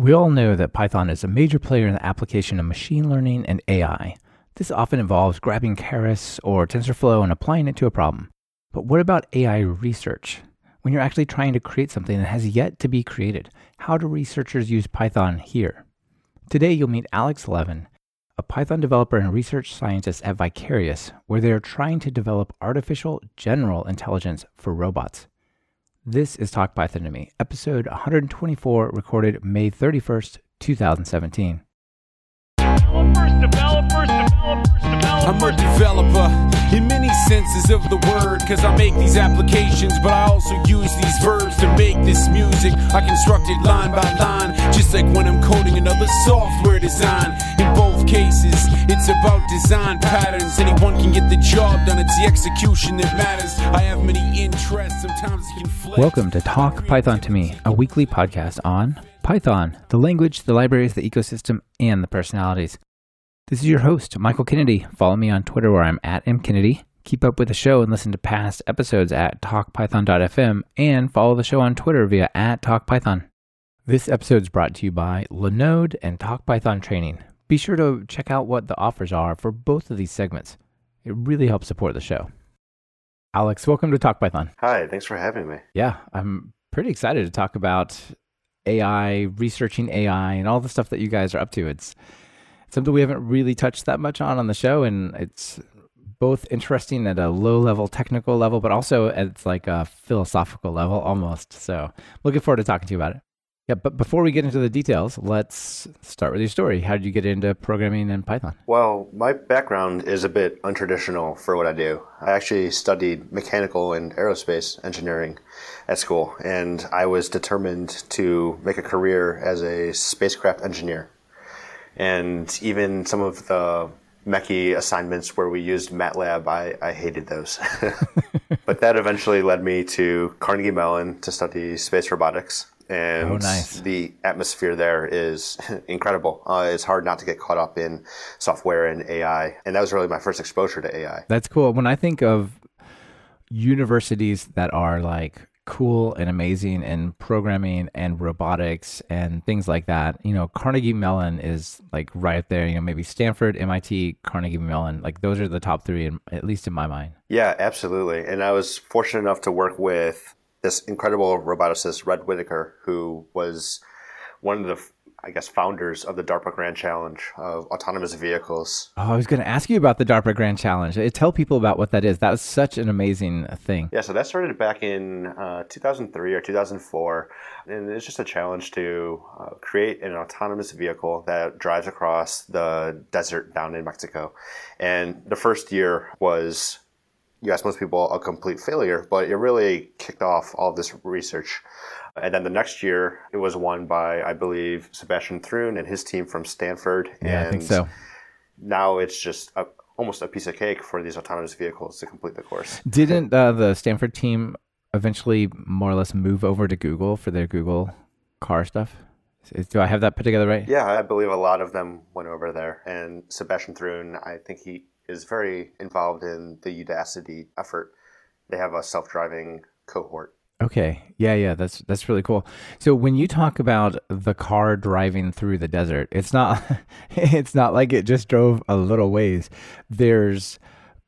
We all know that Python is a major player in the application of machine learning and AI. This often involves grabbing Keras or TensorFlow and applying it to a problem. But what about AI research? When you're actually trying to create something that has yet to be created, how do researchers use Python here? Today, you'll meet Alex Lavin, a Python developer and research scientist at Vicarious, where they are trying to develop artificial general intelligence for robots. This is Talk Python to Me, episode 124, recorded May 31st, 2017. Developers, developers, developers, I'm a developer in many senses of the word, cause I make these applications, but I also use these verbs to make this music. I construct it line by line, just like when I'm coding another software design. In both cases, it's about design patterns. Anyone can get the job done, it's the execution that matters. I have many interests, sometimes it conflicts. Welcome to Talk Python to Me, a weekly podcast on Python, the language, the libraries, the ecosystem, and the personalities. This is your host, Michael Kennedy. Follow me on Twitter where I'm at mkennedy. Keep up with the show and listen to past episodes at talkpython.fm and follow the show on Twitter via at talkpython. This episode is brought to you by Linode and TalkPython Training. Be sure to check out what the offers are for both of these segments. It really helps support the show. Alex, welcome to Talk Python. Hi, thanks for having me. Yeah, I'm pretty excited to talk about AI, researching AI, and all the stuff that you guys are up to. It's something we haven't really touched that much on on the show, and it's both interesting at a low level technical level, but also at like a philosophical level almost. So, looking forward to talking to you about it. Yeah, but before we get into the details, let's start with your story. How did you get into programming in Python? Well, my background is a bit untraditional for what I do. I actually studied mechanical and aerospace engineering at school, and I was determined to make a career as a spacecraft engineer. And even some of the mechy assignments where we used MATLAB, I, I hated those. but that eventually led me to Carnegie Mellon to study space robotics. And Oh, nice. the atmosphere there is incredible. Uh, it's hard not to get caught up in software and AI. And that was really my first exposure to AI. That's cool. When I think of universities that are like cool and amazing in programming and robotics and things like that, you know, Carnegie Mellon is like right there. You know, maybe Stanford, MIT, Carnegie Mellon. Like those are the top three, in, at least in my mind. Yeah, absolutely. And I was fortunate enough to work with this incredible roboticist, Red Whittaker, who was one of the, I guess, founders of the DARPA Grand Challenge of autonomous vehicles. Oh, I was going to ask you about the DARPA Grand Challenge. Uh, Tell people about what that is. That was such an amazing thing. Yeah, so that started back in uh, 2003 or 2004, and it's just a challenge to uh, create an autonomous vehicle that drives across the desert down in Mexico. And the first year was, you ask most people, a complete failure, but it really kicked off all of this research. And then the next year, it was won by, I believe, Sebastian Thrun and his team from Stanford. Yeah, and I think so. now it's just a, almost a piece of cake for these autonomous vehicles to complete the course. Didn't uh, the Stanford team eventually more or less move over to Google for their Google car stuff? Do I have that put together right? Yeah, I believe a lot of them went over there. And Sebastian Thrun, I think he is very involved in the Udacity effort. They have a self driving cohort. Okay. Yeah, yeah, that's that's really cool. So when you talk about the car driving through the desert, it's not it's not like it just drove a little ways. There's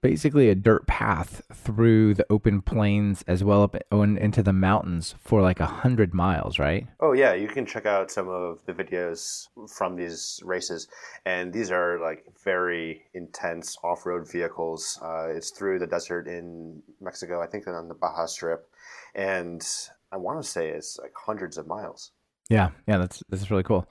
basically a dirt path through the open plains as well up on into the mountains for like a hundred miles, right? Oh, yeah, you can check out some of the videos from these races. And these are like very intense off road vehicles. Uh, it's through the desert in Mexico, I think on the Baja Strip. And I want to say it's like hundreds of miles. Yeah, yeah, that's that's really cool.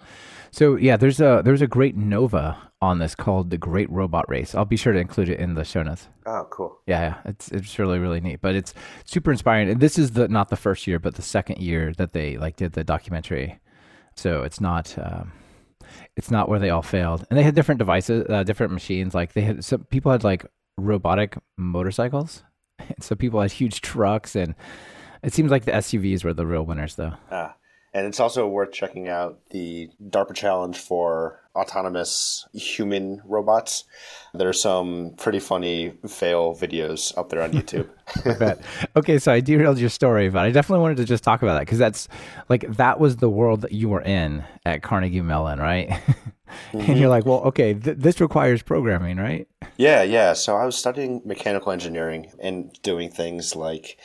So yeah, there's a there's a great Nova on this called the Great Robot Race. I'll be sure to include it in the show notes. Oh, cool. Yeah, yeah, it's it's really really neat, but it's super inspiring. And this is the not the first year, but the second year that they like did the documentary. So it's not um, it's not where they all failed. And they had different devices, uh, different machines. Like they had some people had like robotic motorcycles, so people had huge trucks, and it seems like the SUVs were the real winners, though. Ah, And it's also worth checking out the DARPA challenge for autonomous human robots. There are some pretty funny fail videos up there on YouTube. I bet. Okay, so I derailed your story, but I definitely wanted to just talk about that because that's like that was the world that you were in at Carnegie Mellon, right? and you're mm-hmm. like, well, okay, th- this requires programming, right? yeah, yeah. So I was studying mechanical engineering and doing things like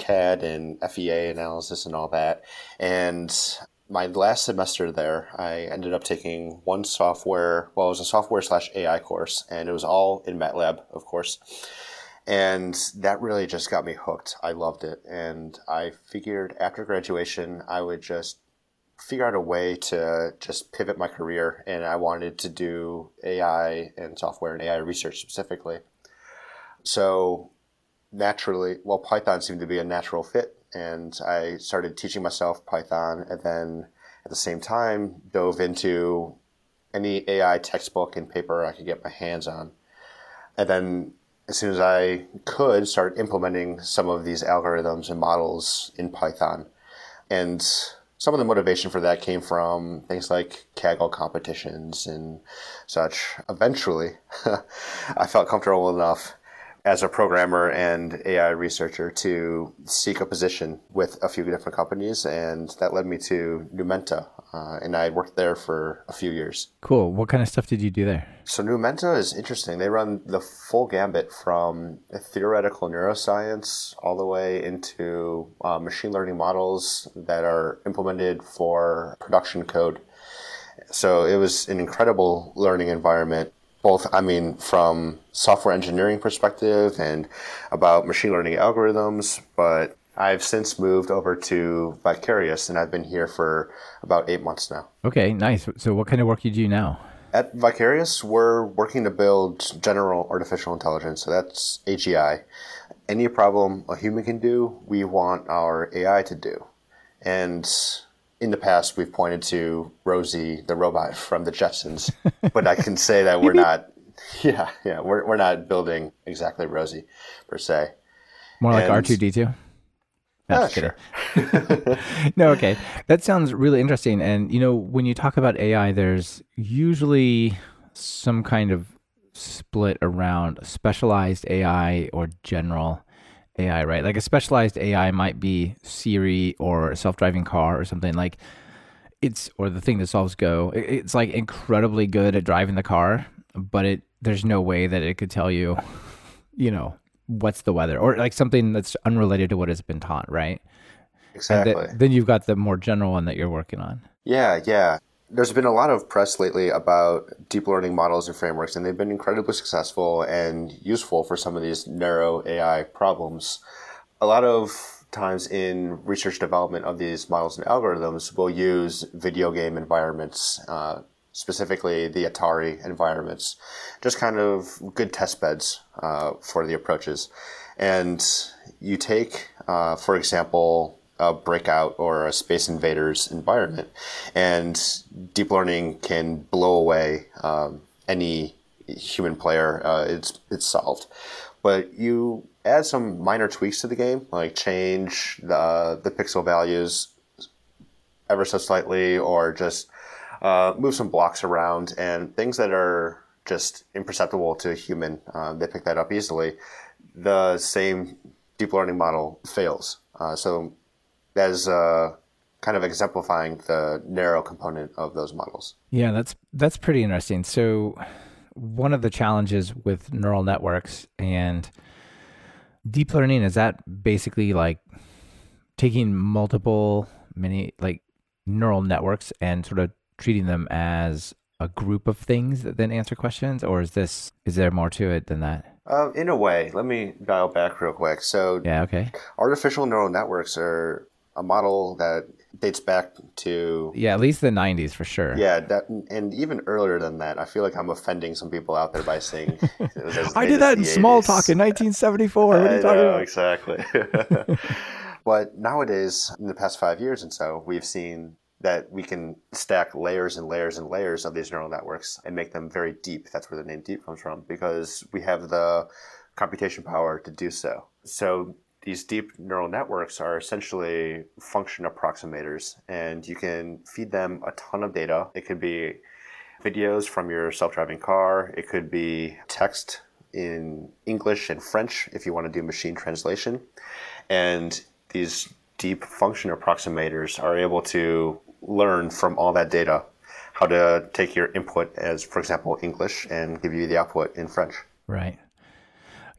CAD and FEA analysis and all that. And my last semester there, I ended up taking one software, well, it was a software slash AI course, and it was all in MATLAB, of course. And that really just got me hooked. I loved it. And I figured after graduation, I would just figure out a way to just pivot my career. And I wanted to do AI and software and AI research specifically. So naturally, well, Python seemed to be a natural fit. And I started teaching myself Python and then at the same time dove into any AI textbook and paper I could get my hands on. And then as soon as I could, start implementing some of these algorithms and models in Python. And some of the motivation for that came from things like Kaggle competitions and such. Eventually, I felt comfortable enough as a programmer and AI researcher to seek a position with a few different companies, and that led me to Numenta. Uh, and I worked there for a few years. Cool. What kind of stuff did you do there? So Numenta is interesting. They run the full gambit from theoretical neuroscience all the way into uh, machine learning models that are implemented for production code. So it was an incredible learning environment both i mean from software engineering perspective and about machine learning algorithms but i've since moved over to vicarious and i've been here for about eight months now Okay, nice. So, what kind of work do you do now? at vicarious we're working to build general artificial intelligence so that's agi any problem a human can do we want our ai to do and in the past we've pointed to rosie the robot from the jetsons but i can say that we're not yeah yeah we're, we're not building exactly rosie per se More like R two D two. Ah, Just kidding. no, okay. That sounds really interesting. And you know, when you talk about AI, there's usually some kind of split around specialized AI or general AI, right? Like a specialized AI might be Siri or a self-driving car or something like it's or the thing that solves Go. It's like incredibly good at driving the car, but it there's no way that it could tell you, you know, what's the weather or like something that's unrelated to what has been taught, right? Exactly th- then you've got the more general one that you're working on. Yeah, yeah. There's been a lot of press lately about deep learning models and frameworks, and they've been incredibly successful and useful for some of these narrow AI problems. A lot of times in research development of these models and algorithms, we'll use video game environments, uh, specifically the Atari environments, just kind of good test beds uh, for the approaches. And you take, uh, for example, a breakout or a space invaders environment, and deep learning can blow away um, any human player. Uh, it's it's solved, but you add some minor tweaks to the game, like change the the pixel values ever so slightly, or just uh, move some blocks around, and things that are just imperceptible to a human, uh, they pick that up easily. The same deep learning model fails. Uh, so that is uh, kind of exemplifying the narrow component of those models. Yeah, that's that's pretty interesting. So one of the challenges with neural networks and deep learning is that basically like taking multiple many like neural networks and sort of treating them as a group of things that then answer questions or is this is there more to it than that? Uh, in a way, let me dial back real quick. So, Yeah, okay. artificial neural networks are a model that dates back to Yeah, at least the 90s for sure. yeah, that, and even earlier than that. I feel like I'm offending some people out there by saying it was as I did that in small 80s. talk in 1974. What are you talking know, about? exactly. but nowadays, in the past five years and so, we've seen that we can stack layers and layers and layers of these neural networks and make them very deep. That's where the name deep comes from because we have the computation power to do so. So these deep neural networks are essentially function approximators, and you can feed them a ton of data. It could be videos from your self driving car, it could be text in English and French if you want to do machine translation. And these deep function approximators are able to learn from all that data how to take your input as, for example, English and give you the output in French. Right.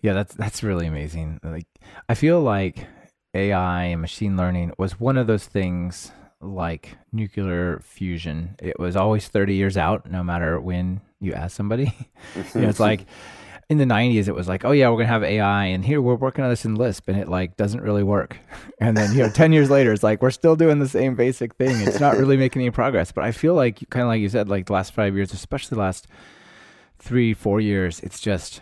Yeah, that's that's really amazing. Like I feel like AI and machine learning was one of those things like nuclear fusion. It was always 30 years out no matter when you ask somebody. you know, it's like in the 90s it was like, "Oh yeah, we're going to have AI and here we're working on this in Lisp and it like doesn't really work." And then, you know, 10 years later it's like we're still doing the same basic thing. It's not really making any progress. But I feel like kind of like you said like the last 5 years, especially the last 3 4 years, it's just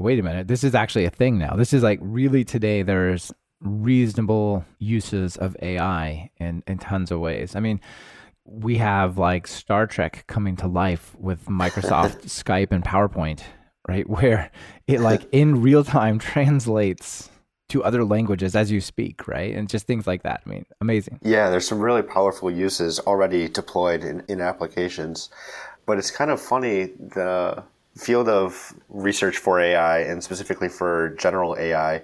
wait a minute, this is actually a thing now. This is like really today there's reasonable uses of AI in, in tons of ways. I mean, we have like Star Trek coming to life with Microsoft Skype and PowerPoint, right? Where it like in real time translates to other languages as you speak, right? And just things like that. I mean, amazing. Yeah, there's some really powerful uses already deployed in, in applications. But it's kind of funny the field of research for AI and specifically for general AI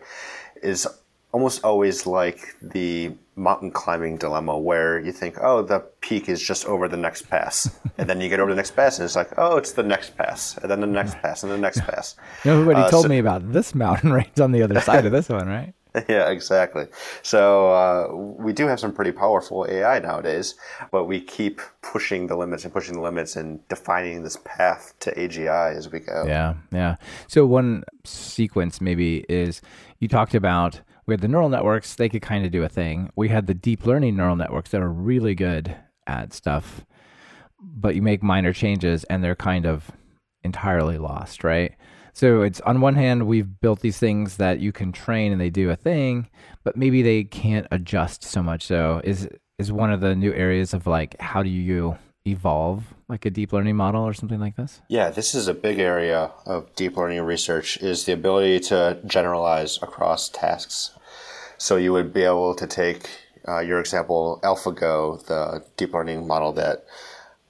is almost always like the mountain climbing dilemma where you think, oh, the peak is just over the next pass. and then you get over the next pass and it's like, oh, it's the next pass. And then the next pass and the next pass. Nobody uh, told so, me about this mountain range on the other side of this one, right? Yeah, exactly. So uh, we do have some pretty powerful AI nowadays, but we keep pushing the limits and pushing the limits and defining this path to AGI as we go. Yeah, yeah. So one sequence maybe is you talked about we had the neural networks; they could kind of do a thing. We had the deep learning neural networks that are really good at stuff, but you make minor changes and they're kind of entirely lost, right? So it's on one hand, we've built these things that you can train and they do a thing, but maybe they can't adjust so much. So is is one of the new areas of like how do you evolve like a deep learning model or something like this? Yeah, this is a big area of deep learning research is the ability to generalize across tasks. So you would be able to take uh, your example, AlphaGo, the deep learning model that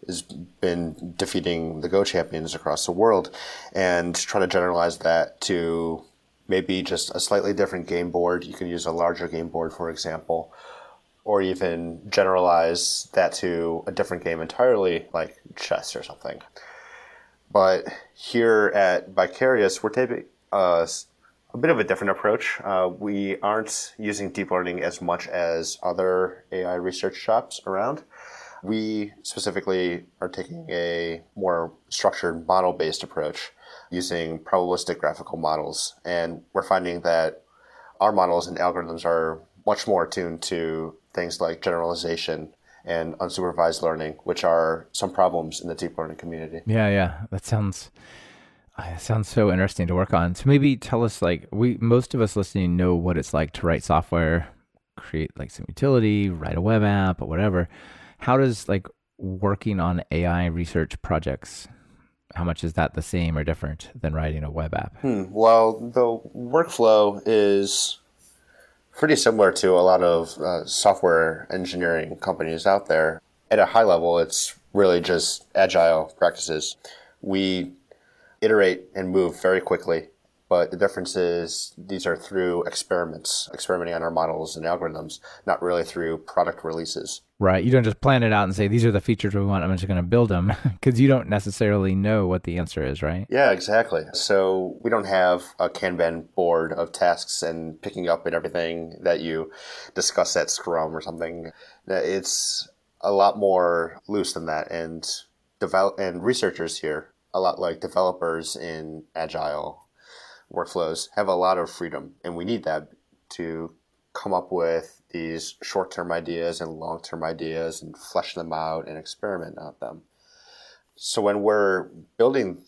has been defeating the Go champions across the world, and try to generalize that to maybe just a slightly different game board. You can use a larger game board, for example, or even generalize that to a different game entirely, like chess or something. But here at Vicarious, we're taking a, a bit of a different approach. Uh, we aren't using deep learning as much as other AI research shops around. We specifically are taking a more structured model based approach using probabilistic graphical models. And we're finding that our models and algorithms are much more attuned to things like generalization and unsupervised learning, which are some problems in the deep learning community. Yeah, yeah. That sounds uh, that sounds so interesting to work on. So maybe tell us like we most of us listening know what it's like to write software, create like some utility, write a web app or whatever how does like working on AI research projects how much is that the same or different than writing a web app? Hmm. Well, the workflow is pretty similar to a lot of uh, software engineering companies out there. At a high level, it's really just agile practices. We iterate and move very quickly but the difference is these are through experiments, experimenting on our models and algorithms, not really through product releases. Right. You don't just plan it out and say, these are the features we want. I'm just going to build them because you don't necessarily know what the answer is, right? Yeah, exactly. So we don't have a Kanban board of tasks and picking up and everything that you discuss at Scrum or something. It's a lot more loose than that. And develop and researchers here, a lot like developers in Agile workflows have a lot of freedom, and we need that to come up with these short term ideas and long term ideas and flesh them out and experiment on them. So when we're building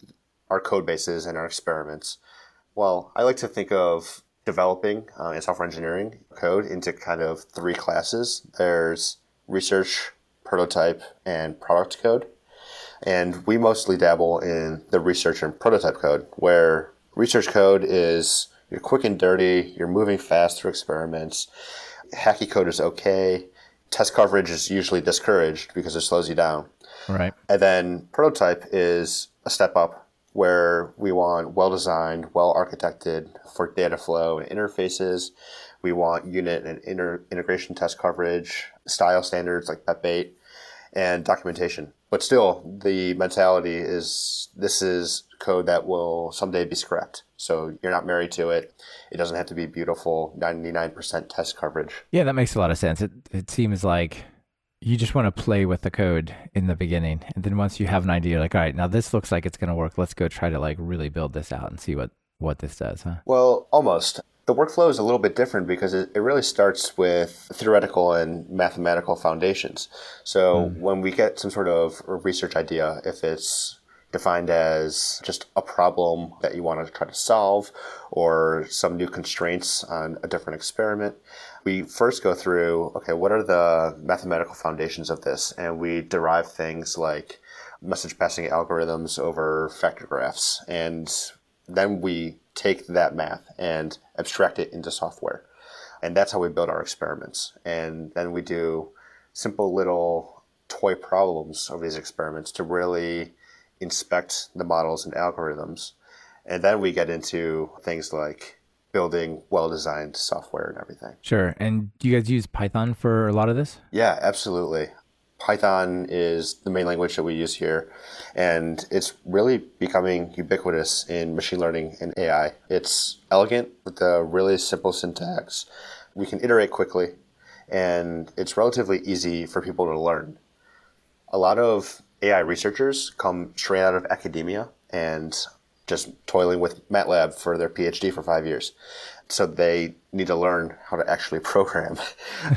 our code bases and our experiments, well, I like to think of developing uh, software engineering code into kind of three classes. There's research, prototype, and product code. And we mostly dabble in the research and prototype code, where Research code is You're quick and dirty. You're moving fast through experiments. Hacky code is okay. Test coverage is usually discouraged because it slows you down. Right. And then prototype is a step up where we want well designed, well architected for data flow and interfaces. We want unit and inter- integration test coverage, style standards like PEP8, and documentation. But still, the mentality is this is code that will someday be scrapped. So you're not married to it. It doesn't have to be beautiful, 99% test coverage. Yeah, that makes a lot of sense. It it seems like you just want to play with the code in the beginning, and then once you have an idea, like, all right, now this looks like it's going to work. Let's go try to like really build this out and see what what this does, huh? Well, almost. The workflow is a little bit different because it, it really starts with theoretical and mathematical foundations. So hmm. when we get some sort of research idea, if it's defined as just a problem that you want to try to solve or some new constraints on a different experiment, we first go through okay, what are the mathematical foundations of this? And we derive things like message passing algorithms over factor graphs. And then we take that math and abstract it into software. And that's how we build our experiments. And then we do simple little toy problems of these experiments to really inspect the models and algorithms. And then we get into things like building well designed software and everything. Sure. And do you guys use Python for a lot of this? Yeah, absolutely. Python is the main language that we use here, and it's really becoming ubiquitous in machine learning and AI. It's elegant with a really simple syntax. We can iterate quickly, and it's relatively easy for people to learn. A lot of AI researchers come straight out of academia and just toiling with MATLAB for their PhD for five years. So they need to learn how to actually program,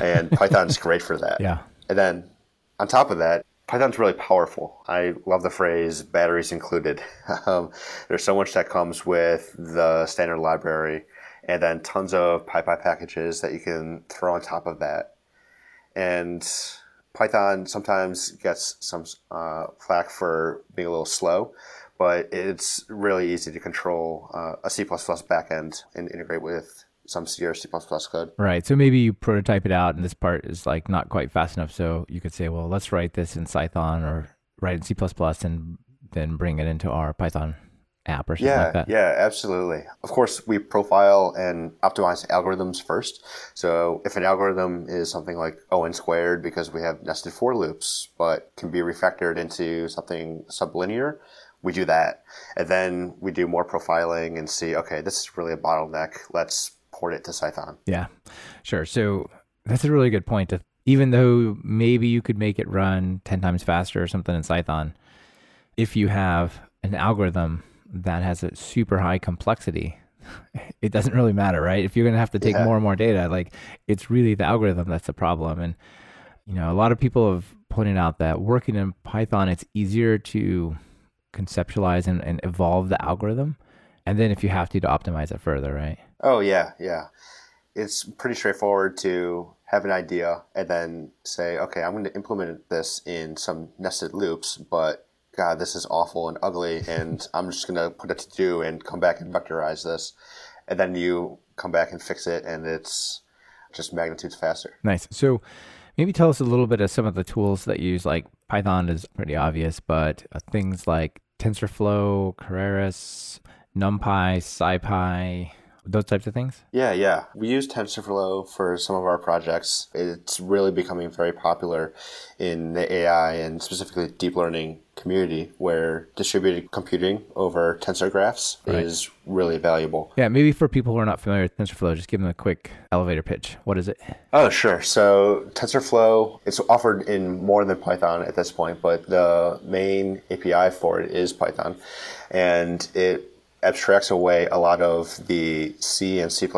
and Python's great for that. Yeah. And then on top of that, Python's really powerful. I love the phrase batteries included. um, there's so much that comes with the standard library, and then tons of PyPI packages that you can throw on top of that. And Python sometimes gets some uh, flack for being a little slow, but it's really easy to control uh, a C++ backend and integrate with some C or C++ code. Right. So maybe you prototype it out and this part is like not quite fast enough. So you could say, well, let's write this in Python or write in C and then bring it into our Python app or something Yeah, like that. yeah, absolutely. Of course, we profile and optimize algorithms first. So if an algorithm is something like O(n) squared because we have nested for loops, but can be refactored into something sublinear, we do that. And then we do more profiling and see, okay, this is really a bottleneck. Let's port it to Python. Yeah, sure. So that's a really good point. To, even though maybe you could make it run 10 times faster or something in Python, if you have an algorithm that has a super high complexity, it doesn't really matter, right? If you're going to have to take Yeah. more and more data, like it's really the algorithm that's the problem. And, you know, a lot of people have pointed out that working in Python, it's easier to conceptualize and, and evolve the algorithm. And then if you have to, to optimize it further, right? Oh yeah, yeah. It's pretty straightforward to have an idea and then say, okay, I'm going to implement this in some nested loops, but God, this is awful and ugly, and I'm just going to put it to do and come back and vectorize this, and then you come back and fix it, and it's just magnitudes faster. Nice. So maybe tell us a little bit of some of the tools that you use. Like Python is pretty obvious, but uh, things like TensorFlow, Keras, NumPy, SciPy, those types of things. Yeah, yeah. We use TensorFlow for some of our projects. It's really becoming very popular in the AI and specifically deep learning community where distributed computing over tensor graphs Right. is really valuable. Yeah, maybe for people who are not familiar with TensorFlow, just give them a quick elevator pitch. What is it? Oh, sure. So TensorFlow, it's offered in more than Python at this point, but the main API for it is Python. And it abstracts away a lot of the C and C++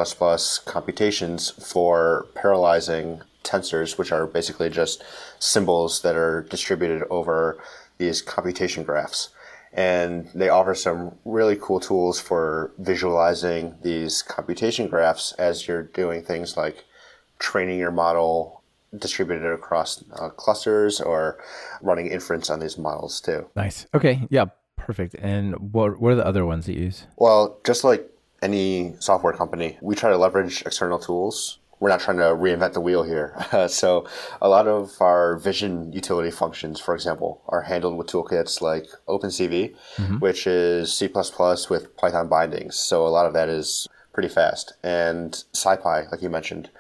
computations for parallelizing tensors, which are basically just symbols that are distributed over these computation graphs. And they offer some really cool tools for visualizing these computation graphs as you're doing things like training your model distributed across uh, clusters or running inference on these models too. Nice. Okay. Yeah. Perfect. And what what are the other ones that you use? Well, just like any software company, we try to leverage external tools. We're not trying to reinvent the wheel here. so, a lot of our vision utility functions, for example, are handled with toolkits like OpenCV, mm-hmm. which is C with Python bindings. So, a lot of that is pretty fast. And SciPy, like you mentioned,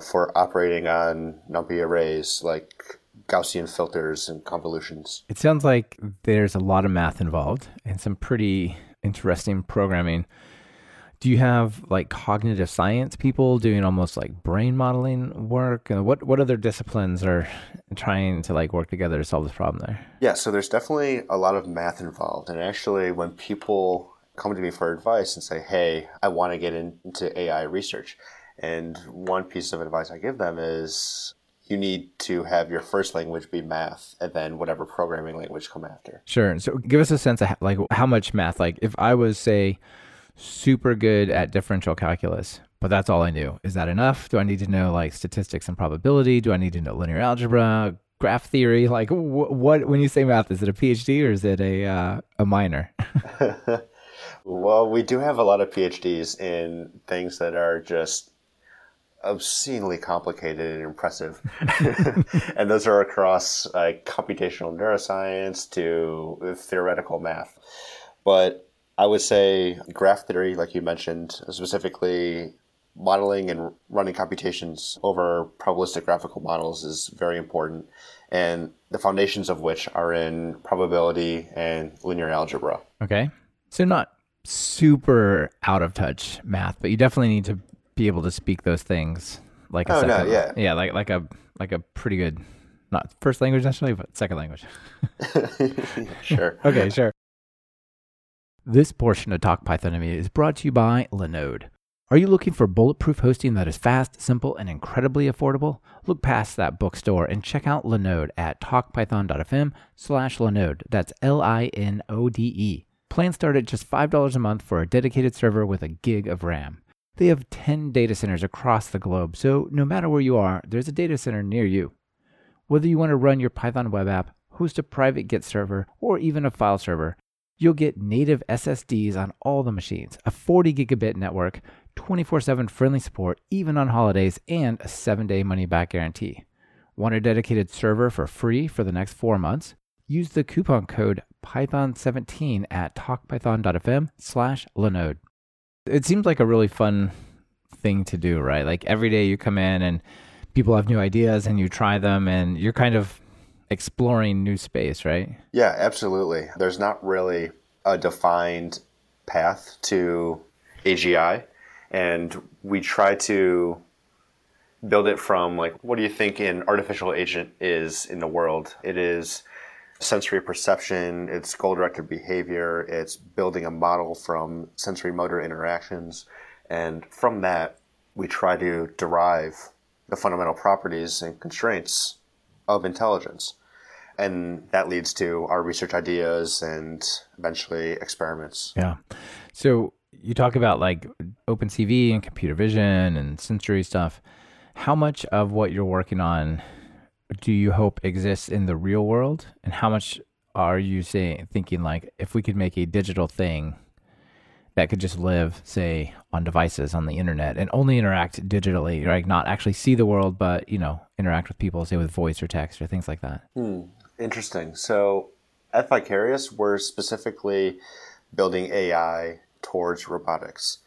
for operating on NumPy arrays like Gaussian filters and convolutions. It sounds like there's a lot of math involved and some pretty interesting programming. Do you have like cognitive science people doing almost like brain modeling work? And what what other disciplines are trying to like work together to solve this problem there? Yeah, so there's definitely a lot of math involved. And actually, when people come to me for advice and say, hey, I want to get into AI research, and one piece of advice I give them is you need to have your first language be math and then whatever programming language come after. Sure. So give us a sense of like how much math. Like if I was say super good at differential calculus, but that's all I knew. Is that enough? Do I need to know like statistics and probability? Do I need to know linear algebra, graph theory? Like wh- what? When you say math, is it a PhD or is it a uh, a minor? Well, we do have a lot of PhDs in things that are just obscenely complicated and impressive. and those are across like computational neuroscience to theoretical math. But I would say graph theory, like you mentioned, specifically modeling and running computations over probabilistic graphical models is very important. And the foundations of which are in probability and linear algebra. okay. So not super out of touch math, but you definitely need to be able to speak those things like a Oh, no, yeah. Yeah, like like a like a pretty good not first language necessarily, but second language. sure. Okay, sure. This portion of Talk Python to Me is brought to you by Linode. Are you looking for bulletproof hosting that is fast, simple, and incredibly affordable? Look past that bookstore and check out Linode at talkpython.fm slash Linode. That's L-I-N-O-D-E. Plans start at just $5 a month for a dedicated server with a gig of RAM. They have 10 data centers across the globe, so no matter where you are, there's a data center near you. Whether you want to run your Python web app, host a private Git server, or even a file server, you'll get native SSDs on all the machines, a 40 gigabit network, 24 7 friendly support, even on holidays, and a 7 day money back guarantee. Want a dedicated server for free for the next four months? Use the coupon code Python17 at talkpython.fm slash Linode. It seems like a really fun thing to do, right? Like every day you come in and people have new ideas and you try them and you're kind of exploring new space, right? Yeah, absolutely. There's not really a defined path to AGI, and we try to build it from like, what do you think an artificial agent is in the world? It is sensory perception, it's goal directed behavior, it's building a model from sensory motor interactions, and from that, we try to derive the fundamental properties and constraints of intelligence and that leads to our research ideas and eventually experiments. Yeah. So you talk about like OpenCV and computer vision and sensory stuff. How much of what you're working on do you hope exists in the real world, and how much are you saying thinking like if we could make a digital thing that could just live, say, on devices on the internet and only interact digitally, right? Not actually see the world, but you know, interact with people, say with voice or text or things like that. Hmm. Interesting. So at Vicarious, we're specifically building AI towards robotics.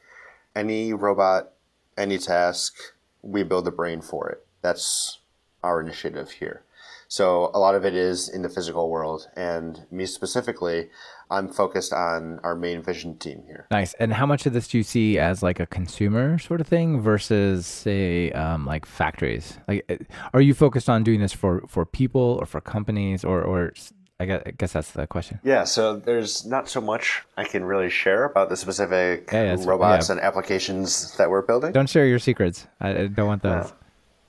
Any robot, any task, we build a brain for it. That's our initiative here. So a lot of it is in the physical world, and me specifically, I'm focused on our main vision team here. Nice. And how much of this do you see as like a consumer sort of thing versus say um, like factories? Like, uh, are you focused on doing this for for people or for companies or or I guess, I guess that's the question. Yeah, so there's not so much I can really share about the specific Yeah, yeah, robots yeah. and applications that we're building. Don't share your secrets. I, I don't want those.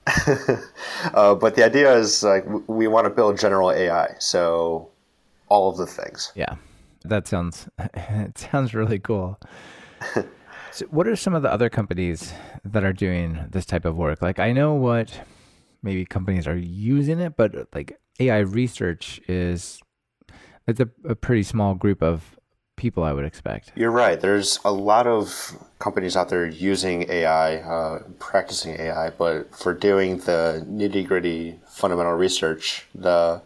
Uh, but the idea is like we want to build general AI, so all of the things. Yeah, that sounds it sounds really cool. so, what are some of the other companies that are doing this type of work? Like, I know what maybe companies are using it, but like AI research is it's a, a pretty small group of people, I would expect. You're right. There's a lot of companies out there using AI, uh, practicing AI, but for doing the nitty gritty fundamental research, the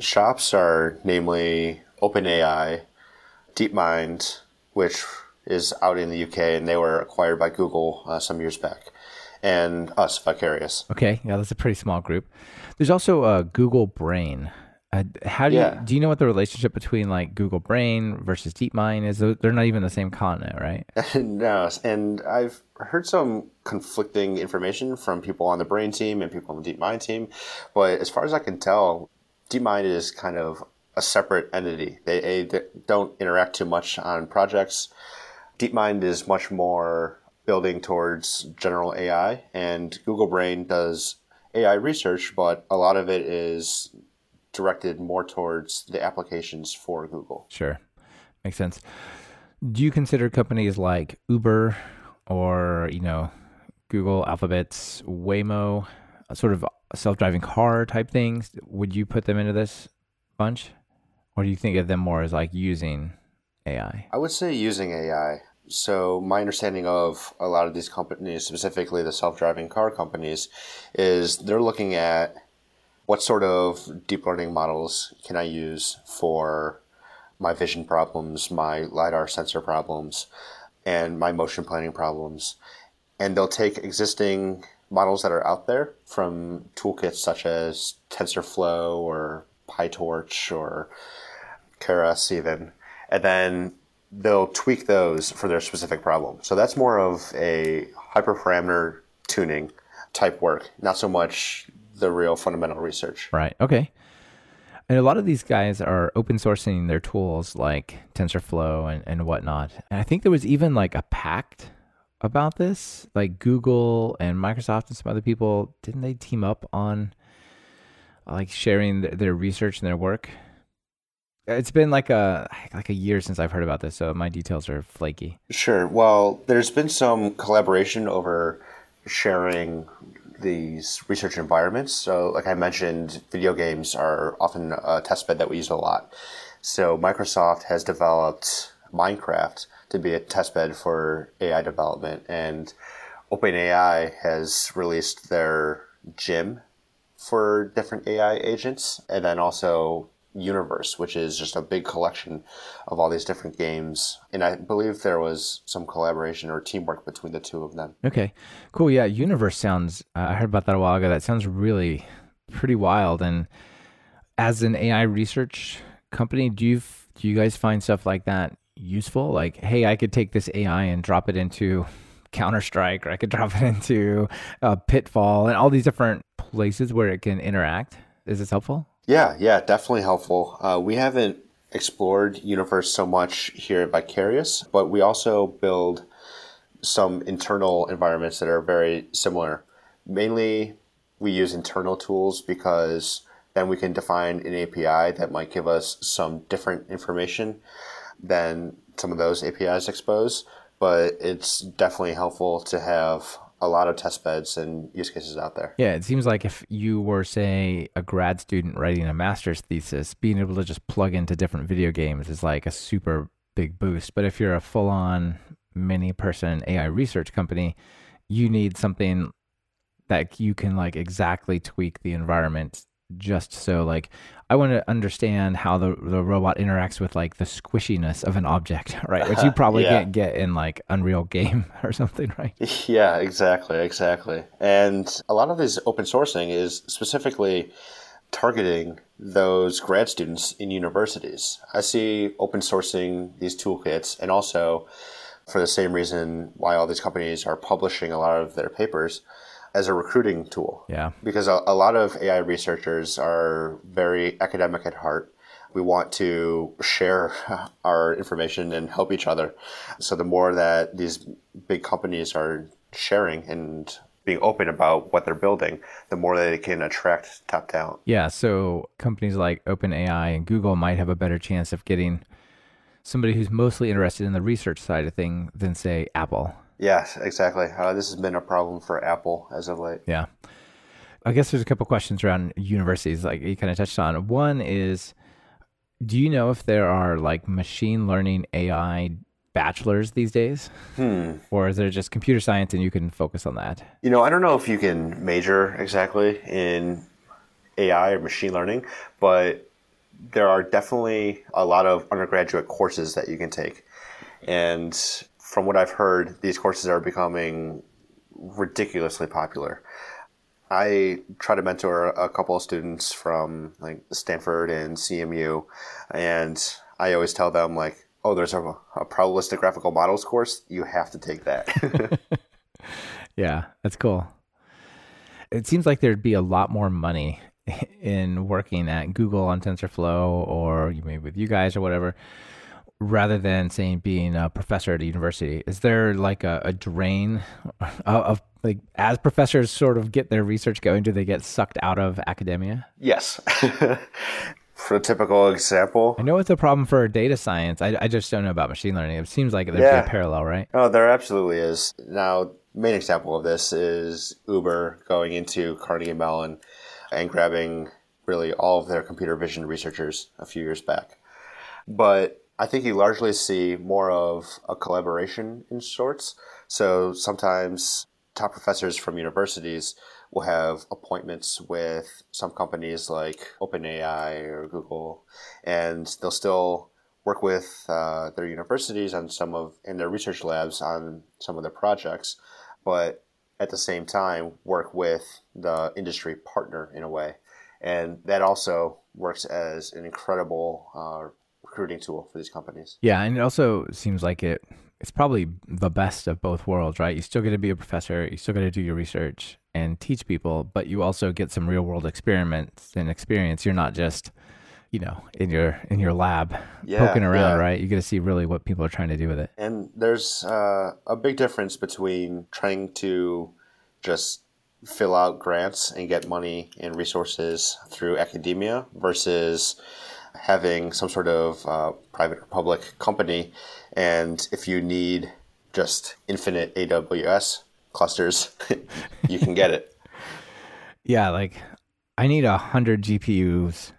shops are namely OpenAI, DeepMind, which is out in the UK, and they were acquired by Google uh, some years back, and us, Vicarious. Okay, yeah, that's a pretty small group. There's also uh, Google Brain. Uh, how do Yeah. you do you know what the relationship between like Google Brain versus DeepMind is? They're not even the same continent, right? no, and I've heard some conflicting information from people on the Brain team and people on the DeepMind team, but as far as I can tell, DeepMind is kind of a separate entity. They, they don't interact too much on projects. DeepMind is much more building towards general AI, and Google Brain does AI research, but a lot of it is directed more towards the applications for Google. Sure, makes sense. Do you consider companies like Uber or you know Google, Alphabet's Waymo, sort of self-driving car type things? Would you put them into this bunch, or do you think of them more as like using AI? I would say using AI. So my understanding of a lot of these companies, specifically the self-driving car companies, is they're looking at what sort of deep learning models can I use for my vision problems, my lidar sensor problems, and my motion planning problems. And they'll take existing models that are out there from toolkits such as TensorFlow or PyTorch or Keras even, and then they'll tweak those for their specific problem. So that's more of a hyperparameter tuning type work, not so much the real fundamental research. Right. Okay. And a lot of these guys are open sourcing their tools like TensorFlow and, and whatnot. And I think there was even like a pact about this. Like Google and Microsoft and some other people, didn't they team up on like sharing their, their research and their work? It's been like a like a year since I've heard about this, so my details are flaky. Sure. Well, there's been some collaboration over sharing these research environments. So, like I mentioned, video games are often a testbed that we use a lot. So, Microsoft has developed Minecraft to be a testbed for AI development, and OpenAI has released their Gym for different AI agents, and then also Universe, which is just a big collection of all these different games. And I believe there was some collaboration or teamwork between the two of them. Okay, cool. Yeah, Universe sounds. Uh, I heard about that a while ago. That sounds really pretty wild. And as an AI research company, do you do you guys find stuff like that useful? Like, hey, I could take this AI and drop it into Counter Strike, or I could drop it into uh, Pitfall, and all these different places where it can interact. Is this helpful? Yeah, yeah, definitely helpful. Uh, we haven't explored Universe so much here at Vicarious, but we also build some internal environments that are very similar. Mainly, we use internal tools because then we can define an API that might give us some different information than some of those APIs expose. But it's definitely helpful to have a lot of test beds and use cases out there. Yeah, it seems like if you were, say, a grad student writing a master's thesis, being able to just plug into different video games is like a super big boost. But if you're a full on many person AI research company, you need something that you can like exactly tweak the environment just so like I want to understand how the the robot interacts with like the squishiness of an object, right? Which you probably Yeah. can't get in like Unreal game or something, right? Yeah, exactly, exactly. And a lot of this open sourcing is specifically targeting those grad students in universities. I see open sourcing these toolkits and also for the same reason why all these companies are publishing a lot of their papers as a recruiting tool. Yeah. Because a, a lot of AI researchers are very academic at heart. We want to share our information and help each other. So the more that these big companies are sharing and being open about what they're building, the more that it can attract top talent. Yeah, so companies like OpenAI and Google might have a better chance of getting somebody who's mostly interested in the research side of thing than say Apple. Yes, exactly. Uh, this has been a problem for Apple as of late. Yeah. I guess there's a couple questions around universities like you kind of touched on. One is Do you know if there are like machine learning AI bachelors these days? Hmm. Or is there just computer science and you can focus on that? You know, I don't know if you can major exactly in AI or machine learning, but there are definitely a lot of undergraduate courses that you can take. And from what I've heard, these courses are becoming ridiculously popular. I try to mentor a couple of students from like Stanford and CMU, and I always tell them like, "Oh, there's a, a probabilistic graphical models course. You have to take that." yeah, that's cool. It seems like there'd be a lot more money in working at Google on TensorFlow or maybe with you guys or whatever, rather than saying being a professor at a university. Is there like a, a drain of, of like as professors sort of get their research going, do they get sucked out of academia? Yes. for a typical example. I know it's a problem for data science. I, I just don't know about machine learning. It seems like there's yeah. a parallel, right? Oh, there absolutely is. Now, main example of this is Uber going into Carnegie Mellon and grabbing really all of their computer vision researchers a few years back. But I think you largely see more of a collaboration in sorts. So sometimes top professors from universities will have appointments with some companies like OpenAI or Google, and they'll still work with uh, their universities on some of in their research labs on some of their projects, but at the same time work with the industry partner in a way. And that also works as an incredible uh, recruiting tool for these companies. Yeah, and it also seems like it it's probably the best of both worlds, right? You still get to be a professor, you still get to do your research and teach people, but you also get some real world experiments and experience. You're not just you know in your in your lab yeah, poking around yeah. right you get to see really what people are trying to do with it and there's uh, a big difference between trying to just fill out grants and get money and resources through academia versus having some sort of uh, private or public company and if you need just infinite aws clusters you can get it yeah like i need a hundred gpus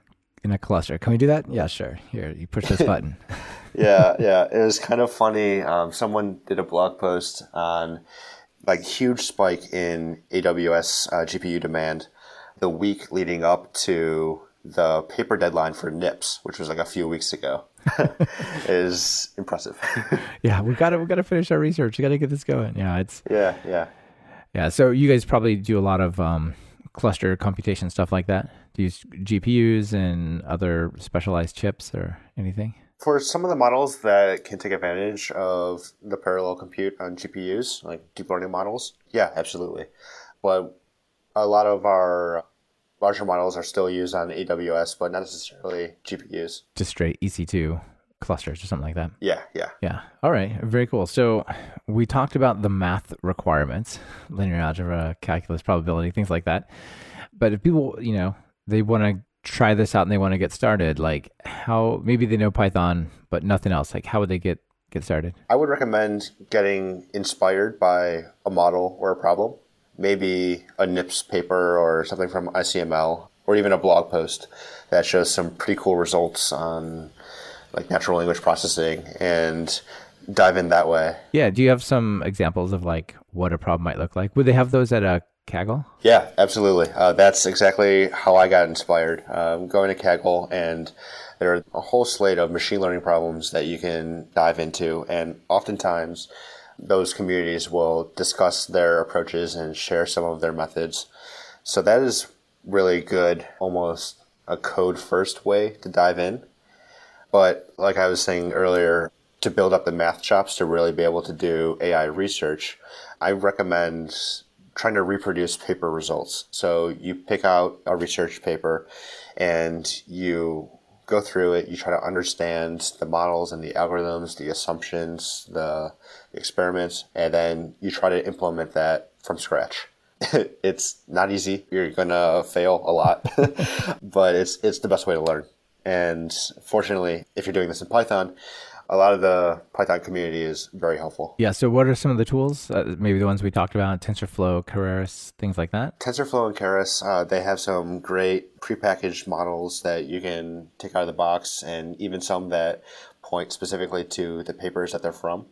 in a cluster. Can we do that? Yeah, sure. Here, you push this button. yeah, yeah. It was kind of funny. Um, someone did a blog post on like huge spike in AWS uh, GPU demand the week leading up to the paper deadline for NIPS, which was like a few weeks ago. is impressive. yeah, we got to we got to finish our research. We got to get this going. Yeah, it's yeah, yeah, yeah. So you guys probably do a lot of um, cluster computation stuff like that do you use GPUs and other specialized chips or anything? For some of the models that can take advantage of the parallel compute on GPUs, like deep learning models, yeah, absolutely. But a lot of our larger models are still used on AWS, but not necessarily GPUs. Just straight EC2 clusters or something like that. Yeah, yeah. Yeah. All right. Very cool. So we talked about the math requirements, linear algebra, calculus, probability, things like that. But if people, you know, they want to try this out and they want to get started, like how maybe they know Python but nothing else. Like how would they get get started? I would recommend getting inspired by a model or a problem, maybe a NIPS paper or something from ICML, or even a blog post that shows some pretty cool results on like natural language processing and dive in that way. Yeah. Do you have some examples of like what a problem might look like? Would they have those at a Kaggle? Yeah, absolutely. Uh, that's exactly how I got inspired. Um, going to Kaggle, and there are a whole slate of machine learning problems that you can dive into, and oftentimes those communities will discuss their approaches and share some of their methods. So that is really good, almost a code first way to dive in. But like I was saying earlier, to build up the math chops to really be able to do AI research, I recommend trying to reproduce paper results. So you pick out a research paper and you go through it, you try to understand the models and the algorithms, the assumptions, the experiments, and then you try to implement that from scratch. it's not easy. You're gonna fail a lot, but it's it's the best way to learn. And fortunately, if you're doing this in Python, a lot of the Python community is very helpful. Yeah. So, what are some of the tools? Uh, maybe the ones we talked about: TensorFlow, Keras, things like that. TensorFlow and Keras, uh, they have some great prepackaged models that you can take out of the box, and even some that point specifically to the papers that they're from,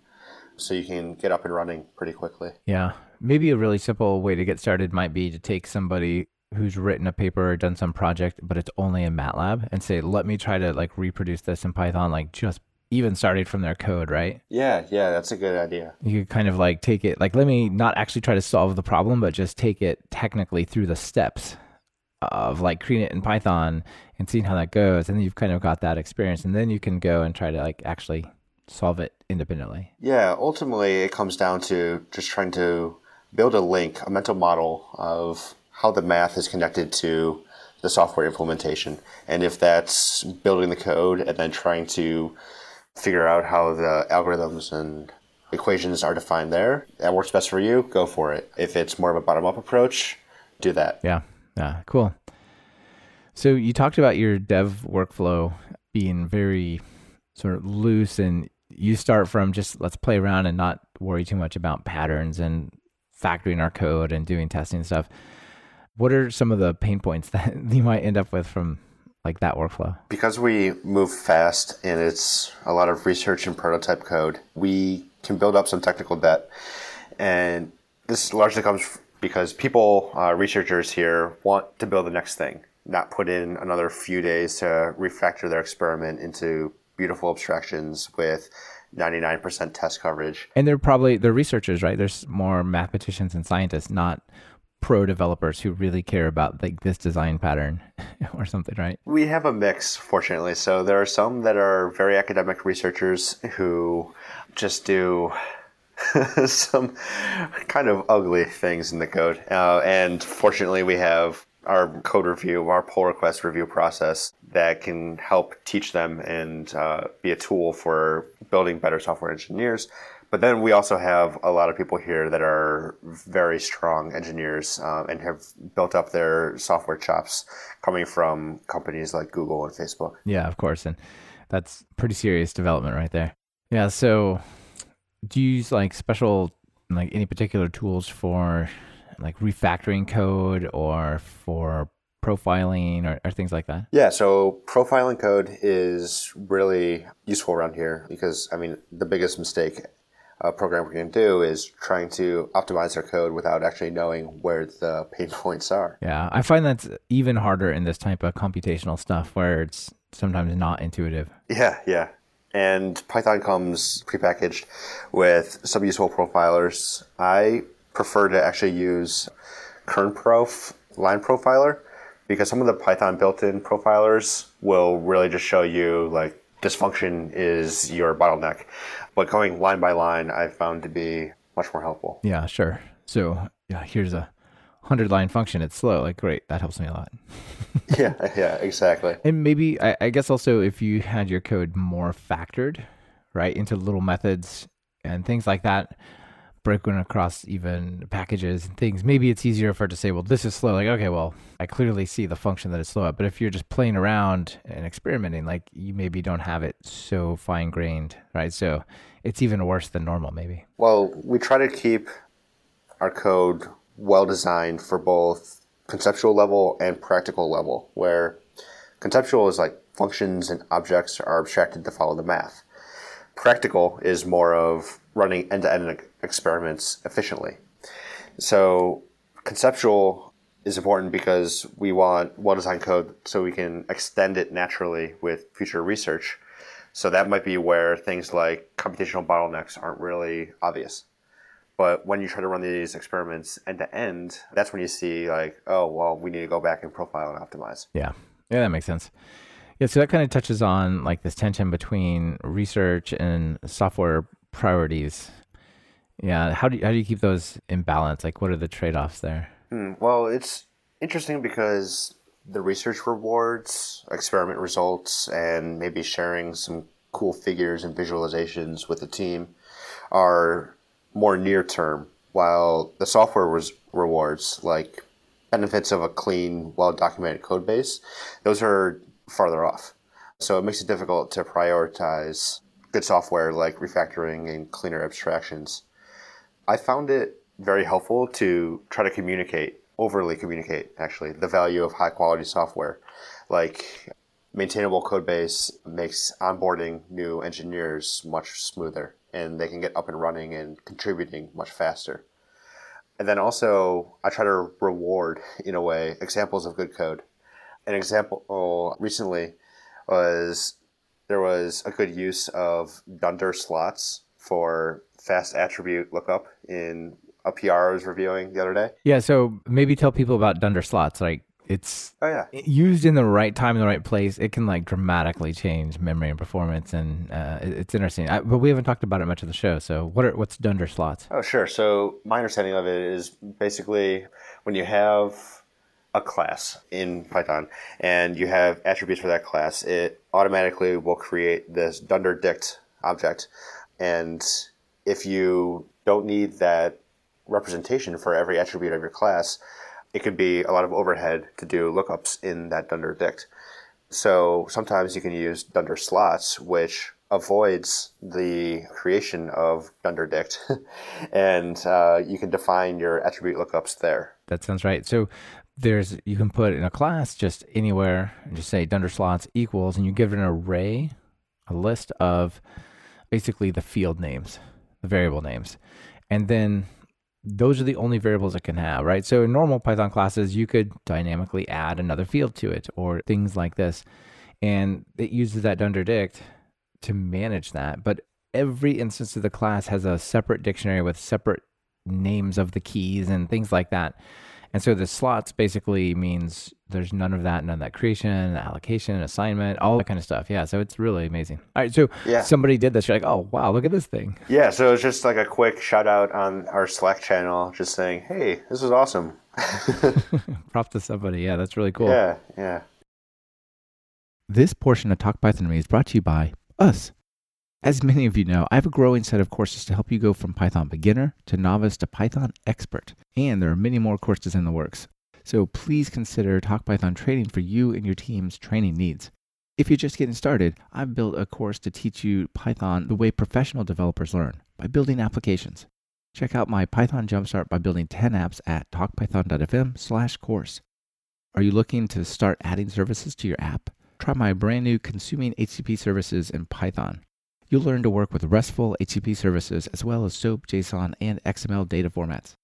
so you can get up and running pretty quickly. Yeah. Maybe a really simple way to get started might be to take somebody who's written a paper or done some project, but it's only in MATLAB, and say, "Let me try to like reproduce this in Python, like just." Even started from their code, right? Yeah, yeah, that's a good idea. you could kind of like take it like let me not actually try to solve the problem but just take it technically through the steps of like creating it in python and seeing how that goes and then you've kind of got that experience and then you can go and try to like actually solve it independently Yeah, ultimately, it comes down to just trying to build a link, a mental model of how the math is connected to the software implementation. And if that's building the code and then trying to figure out how the algorithms and equations are defined there, that works best for you, go for it. If it's more of a bottom up approach, do that. yeah yeah cool so you talked about your dev workflow being very sort of loose and you start from just let's play around and not worry too much about patterns and factoring our code and doing testing stuff what are some of the pain points that you might end up with from like that workflow Because we move fast and it's a lot of research and prototype code, we can build up some technical debt. And this largely comes because people, uh, researchers here, want to build the next thing, not put in another few days to refactor their experiment into beautiful abstractions with 99% test coverage. and they're probably they're researchers right there's more mathematicians and scientists not pro developers who really care about like this design pattern or something right We have a mix, fortunately. So there are some that are very academic researchers who just do some kind of ugly things in the code. Uh, and fortunately, we have our code review, our pull request review process that can help teach them and uh, be a tool for building better software engineers. But then we also have a lot of people here that are very strong engineers um, and have built up their software chops coming from companies like Google and Facebook. Yeah, of course. And that's pretty serious development right there. Yeah. So do you use like special, like any particular tools for like refactoring code or for profiling or, or things like that? Yeah, so profiling code is really useful around here because, I mean, the biggest mistake a programmer can do is trying to optimize their code without actually knowing where the pain points are. Yeah. I find that's even harder in this type of computational stuff where it's sometimes not intuitive. Yeah, yeah. And Python comes prepackaged with some useful profilers. I prefer to actually use KernProf line profiler because some of the Python built-in profilers will really just show you like this function is your bottleneck. But going line by line, I found to be much more helpful. Yeah, sure. So yeah, here's a hundred line function. It's slow. Like great, that helps me a lot. yeah, yeah, exactly. And maybe I, I guess also if you had your code more factored, right, into little methods and things like that, broken across even packages and things, maybe it's easier for it to say, well, this is slow. Like, okay, well, I clearly see the function that it's slow at. But if you're just playing around and experimenting, like you maybe don't have it so fine grained, right? So it's even worse than normal, maybe. Well, we try to keep our code well designed for both conceptual level and practical level, where conceptual is like functions and objects are abstracted to follow the math. Practical is more of running end to end experiments efficiently. So, conceptual is important because we want well designed code so we can extend it naturally with future research. So, that might be where things like computational bottlenecks aren't really obvious. But when you try to run these experiments end to end, that's when you see like, oh well, we need to go back and profile and optimize. Yeah. Yeah, that makes sense. Yeah, so that kind of touches on like this tension between research and software priorities. Yeah, how do you, how do you keep those in balance? Like, what are the trade offs there? Hmm, Well, it's interesting because the research rewards, experiment results, and maybe sharing some cool figures and visualizations with the team are more near term, while the software was rewards, like benefits of a clean, well documented code base, those are farther off. So it makes it difficult to prioritize good software like refactoring and cleaner abstractions. I found it very helpful to try to communicate, overly communicate actually, the value of high quality software. Like maintainable code base makes onboarding new engineers much smoother and they can get up and running and contributing much faster. And then also, I try to reward, in a way, examples of good code. An example recently was there was a good use of dunder slots for fast attribute lookup in a PR I was reviewing the other day. Yeah, so maybe tell people about dunder slots. Like it's Oh yeah, used in the right time in the right place. It can like dramatically change memory and performance, and uh, it's interesting. I, but we haven't talked about it much of the show. So what are what's dunder slots? Oh, sure. So my understanding of it is basically when you have a class in Python and you have attributes for that class, it automatically will create this dunder dict object. And if you don't need that representation for every attribute of your class, it could be a lot of overhead to do lookups in that dunder dict. So sometimes you can use dunder slots, which avoids the creation of dunder dict, and uh, you can define your attribute lookups there. That sounds right. So there's you can put in a class just anywhere and just say dunder slots equals, and you give it an array, a list of basically the field names, the variable names, and then those are the only variables it can have, right? So in normal Python classes, you could dynamically add another field to it or things like this. And it uses that dunder dict to manage that. But every instance of the class has a separate dictionary with separate names of the keys and things like that. And so the slots basically means there's none of that, none of that creation, allocation, assignment, all that kind of stuff. Yeah. So it's really amazing. All right. So Yeah. somebody did this. You're like, oh, wow, look at this thing. Yeah, so it's just like a quick shout out on our Slack channel, just saying, "Hey, this is awesome." Prop to somebody. Yeah. That's really cool. Yeah, yeah. This portion of Talk Python to Me is brought to you by us. As many of you know, I have a growing set of courses to help you go from Python beginner to novice to Python expert, and there are many more courses in the works. So please consider Talk Python training for you and your team's training needs. If you're just getting started, I've built a course to teach you Python the way professional developers learn by building applications. Check out my Python Jumpstart by building 10 apps at talkpython.fm/course. Are you looking to start adding services to your app? Try my brand new Consuming HTTP Services in Python. You'll learn to work with RESTful HTTP services as well as SOAP, JSON, and XML data formats.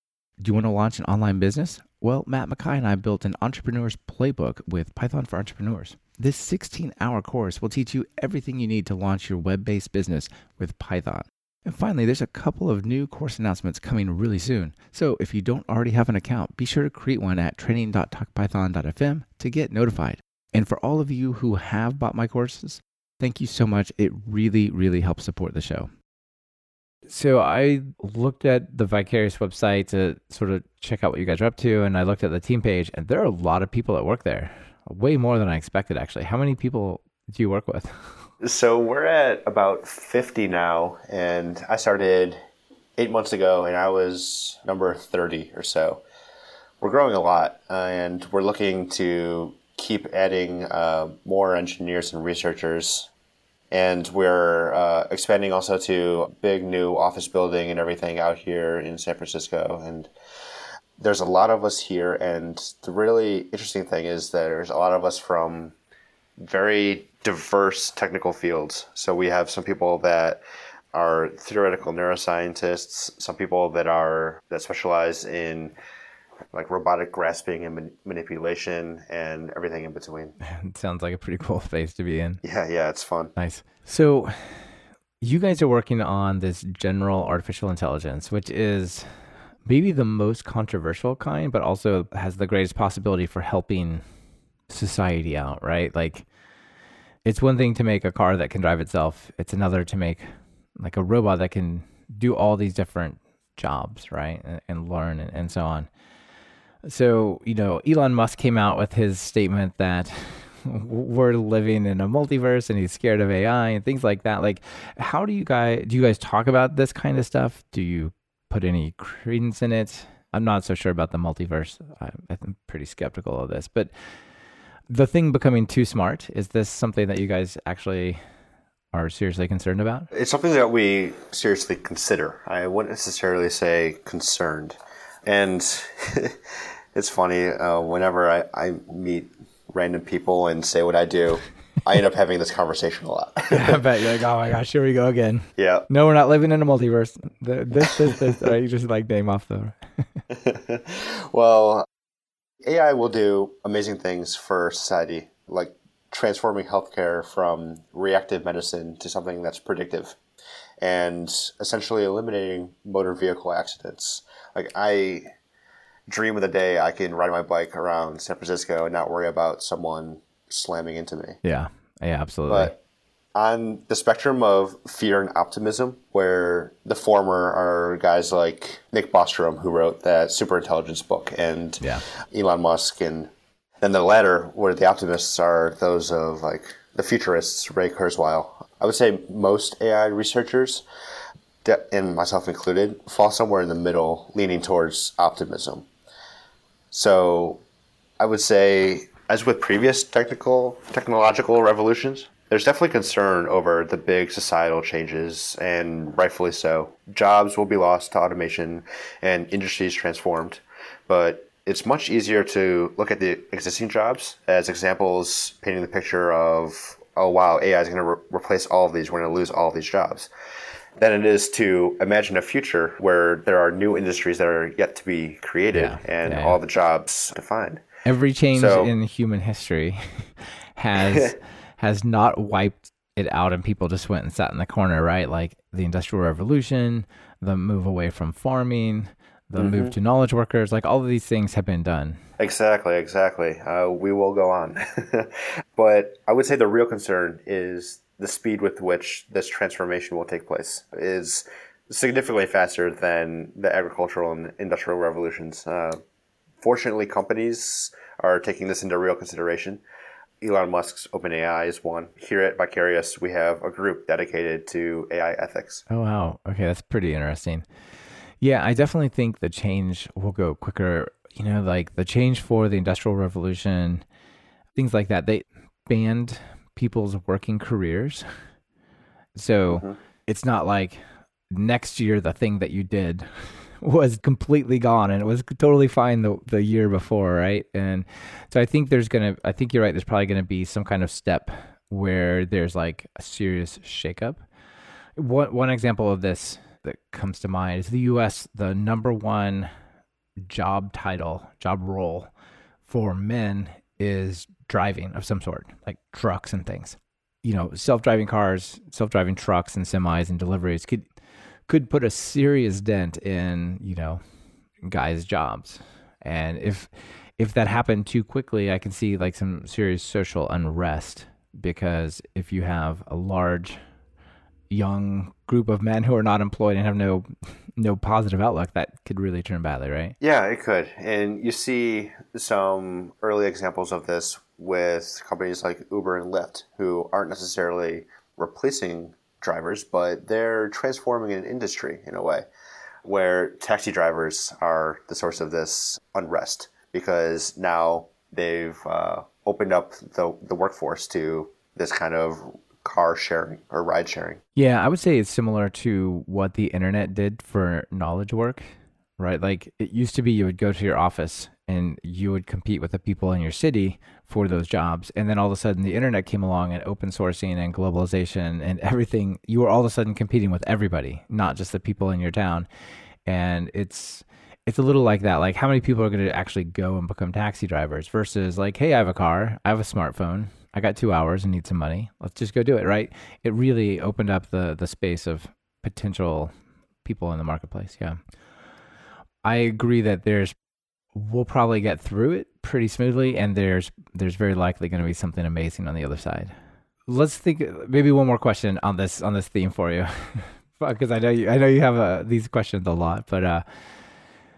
Do you want to launch an online business? Well, Matt Makai and I built an entrepreneur's playbook with Python for Entrepreneurs. This 16 hour course will teach you everything you need to launch your web based business with Python. And finally, there's a couple of new course announcements coming really soon. So if you don't already have an account, be sure to create one at training.talkpython.fm to get notified. And for all of you who have bought my courses, thank you so much. It really, really helps support the show. So I looked at the Vicarious website to sort of check out what you guys are up to, and I looked at the team page, and there are a lot of people that work there, way more than I expected. Actually, how many people do you work with? So we're at about 50 now, and I started eight months ago, and I was number 30 or so. We're growing a lot, uh, and we're looking to keep adding uh, more engineers and researchers. And we're uh, expanding also to big new office building and everything out here in San Francisco. And there's a lot of us here, and the really interesting thing is that there's a lot of us from very diverse technical fields. So we have some people that are theoretical neuroscientists, some people that are that specialize in like robotic grasping and man- manipulation and everything in between. it sounds like a pretty cool space to be in. Yeah, yeah, it's fun. Nice. So, you guys are working on this general artificial intelligence, which is maybe the most controversial kind, but also has the greatest possibility for helping society out, right? Like, it's one thing to make a car that can drive itself, it's another to make like a robot that can do all these different jobs, right? And, and learn and, and so on. So, you know, Elon Musk came out with his statement that we're living in a multiverse and he's scared of AI and things like that. Like, how do you guys do you guys talk about this kind of stuff? Do you put any credence in it? I'm not so sure about the multiverse. I'm, pretty skeptical of this, but the thing becoming too smart is this something that you guys actually are seriously concerned about? It's something that we seriously consider. I wouldn't necessarily say concerned. And it's funny, uh, whenever I, I meet random people and say what I do, I end up having this conversation a lot. I bet you're like, oh my gosh, here we go again. yeah. No, we're not living in a multiverse. This, this, this. Right? You just like name off the. Well, AI will do amazing things for society, like transforming healthcare from reactive medicine to something that's predictive and essentially eliminating motor vehicle accidents. Like, I dream of the day I can ride my bike around San Francisco and not worry about someone slamming into me. Yeah, yeah, absolutely. But on the spectrum of fear and optimism, where the former are guys like Nick Bostrom, who wrote that superintelligence book, and Yeah. Elon Musk, and then the latter, where the optimists are those of like the futurists, Ray Kurzweil. I would say most AI researchers, and myself included, fall somewhere in the middle, leaning towards optimism. So I would say, as with previous technical technological revolutions, there's definitely concern over the big societal changes, and rightfully so. Jobs will be lost to automation, and industries transformed. But it's much easier to look at the existing jobs as examples, painting the picture of, oh wow, AI is going to re- replace all of these. We're going to lose all of these jobs than it is to imagine a future where there are new industries that are yet to be created Yeah, and yeah, all the jobs defined. Every change So- in human history has has not wiped it out, and people just went and sat in the corner, right? Like the Industrial Revolution, the move away from farming, the Mm-hmm. move to knowledge workers. Like all of these things have been done. Exactly, exactly. Uh, we will go on. but I would say the real concern is the speed with which this transformation will take place is significantly faster than the agricultural and industrial revolutions. Uh, fortunately, companies are taking this into real consideration. Elon Musk's OpenAI is one. Here at Vicarious, we have a group dedicated to AI ethics. Oh wow. Okay, that's pretty interesting. Yeah, I definitely think the change will go quicker. You know, like the change for the industrial revolution, things like that. They banned people's working careers. So mm-hmm. it's not like next year the thing that you did was completely gone and it was totally fine the the year before, right? And so I think there's gonna I think you're right, there's probably gonna be some kind of step where there's like a serious shakeup. One one example of this that comes to mind is the U.S. The number one job title, job role for men is driving of some sort, like trucks and things. You know, self-driving cars, self-driving trucks and semis and deliveries could could put a serious dent in you know guys' jobs. And if if that happened too quickly, I can see like some serious social unrest because if you have a large young group of men who are not employed and have no no positive outlook, that could really turn badly, right? Yeah, it could. And you see some early examples of this with companies like Uber and Lyft, who aren't necessarily replacing drivers, but they're transforming an industry in a way where taxi drivers are the source of this unrest because now they've uh, opened up the, the workforce to this kind of car sharing or ride sharing. Yeah, I would say it's similar to what the internet did for knowledge work, right? Like it used to be you would go to your office and you would compete with the people in your city for those jobs. And then all of a sudden the internet came along and open sourcing and globalization and everything. You were all of a sudden competing with everybody, not just the people in your town. And it's it's a little like that. Like how many people are going to actually go and become taxi drivers versus like, hey, I have a car, I have a smartphone, I got two hours and need some money. Let's just go do it, right? It really opened up the the space of potential people in the marketplace. Yeah. I agree that there's we'll probably get through it pretty smoothly and there's there's very likely going to be something amazing on the other side. Let's think maybe one more question on this on this theme for you. Because I know you I know you have uh, these questions a lot, but uh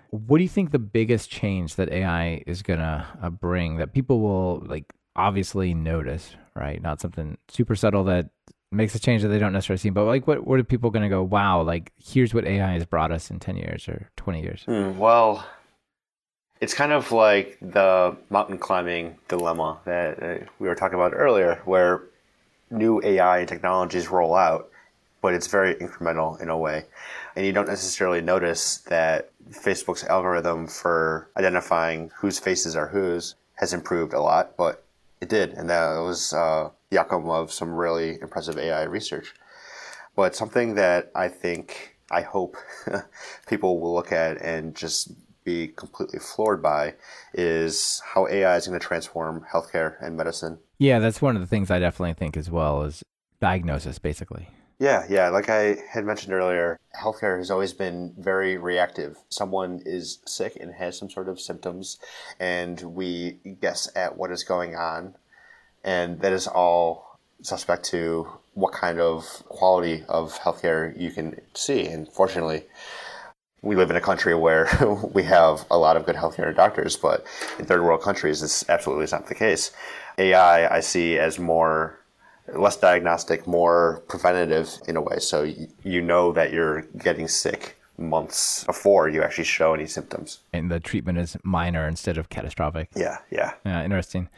what do you think the biggest change that AI is going to uh, bring that people will like obviously notice, right? Not something super subtle that makes a change that they don't necessarily see, but like what what are people going to go, wow, like here's what AI has brought us in 10 years or 20 years? Hmm, well, it's kind of like the mountain climbing dilemma that uh, we were talking about earlier, where new AI technologies roll out, but it's very incremental in a way. And you don't necessarily notice that Facebook's algorithm for identifying whose faces are whose has improved a lot, but it did. And that was uh, the outcome of some really impressive AI research. But something that I think, I hope people will look at and just be completely floored by is how AI is going to transform healthcare and medicine. Yeah, that's one of the things I definitely think as well is diagnosis, basically. Yeah, yeah. Like I had mentioned earlier, healthcare has always been very reactive. Someone is sick and has some sort of symptoms, and we guess at what is going on. And that is all suspect to what kind of quality of healthcare you can see. And fortunately, we live in a country where we have a lot of good healthcare doctors, but in third world countries, this absolutely is not the case. AI, I see as more less diagnostic, more preventative in a way. So you, know that you're getting sick months before you actually show any symptoms. And the treatment is minor instead of catastrophic. Yeah, yeah. Yeah, interesting.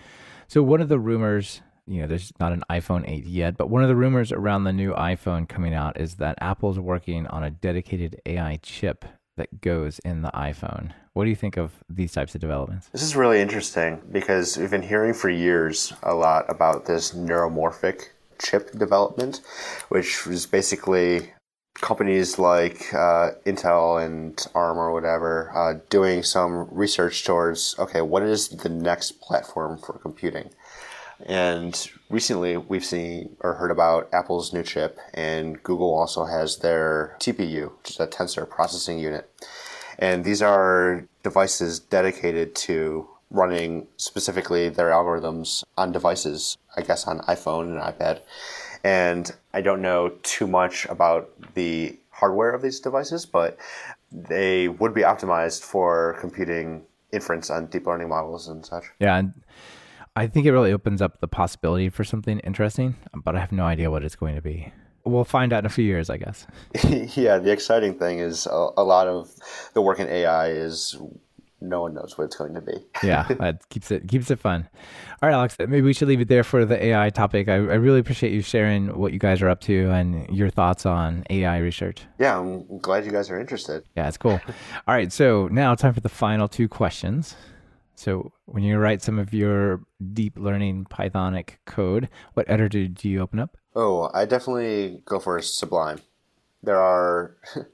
So one of the rumors, you know, there's not an iPhone 8 yet, but one of the rumors around the new iPhone coming out is that Apple's working on a dedicated AI chip that goes in the iPhone. What do you think of these types of developments? This is really interesting because we've been hearing for years a lot about this neuromorphic chip development, which was basically companies like uh, Intel and ARM or whatever uh, doing some research towards okay, what is the next platform for computing? And recently, we've seen or heard about Apple's new chip, and Google also has their TPU, which is a tensor processing unit. And these are devices dedicated to running specifically their algorithms on devices, I guess on iPhone and iPad. And I don't know too much about the hardware of these devices, but they would be optimized for computing inference on deep learning models and such. Yeah, and I think it really opens up the possibility for something interesting, but I have no idea what it's going to be. We'll find out in a few years, I guess. yeah, the exciting thing is a, a lot of the work in AI is no one knows what it's going to be. yeah, that keeps it keeps it fun. All right, Alex, maybe we should leave it there for the AI topic. I, I really appreciate you sharing what you guys are up to and your thoughts on AI research. Yeah, I'm glad you guys are interested. Yeah, it's cool. All right, so now time for the final two questions. So when you write some of your deep learning Pythonic code, what editor do you open up? Oh, I definitely go for Sublime. There are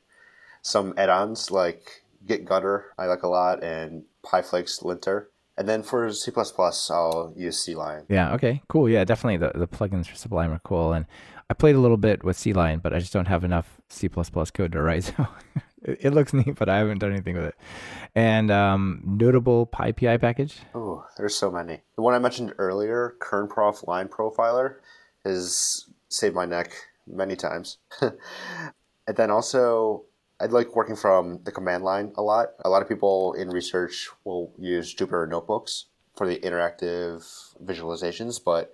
some add-ons like Git Gutter I like a lot and PyFlakes linter. And then for C++, I'll use CLion. Yeah, okay, cool. Yeah, definitely the, the plugins for Sublime are cool. And I played a little bit with CLion, but I just don't have enough C++ code to write. So it, it looks neat, but I haven't done anything with it. And um, notable PyPI package? Oh, there's so many. The one I mentioned earlier, kernprof line profiler, has saved my neck many times. and then also, I like working from the command line a lot. A lot of people in research will use Jupyter notebooks for the interactive visualizations, but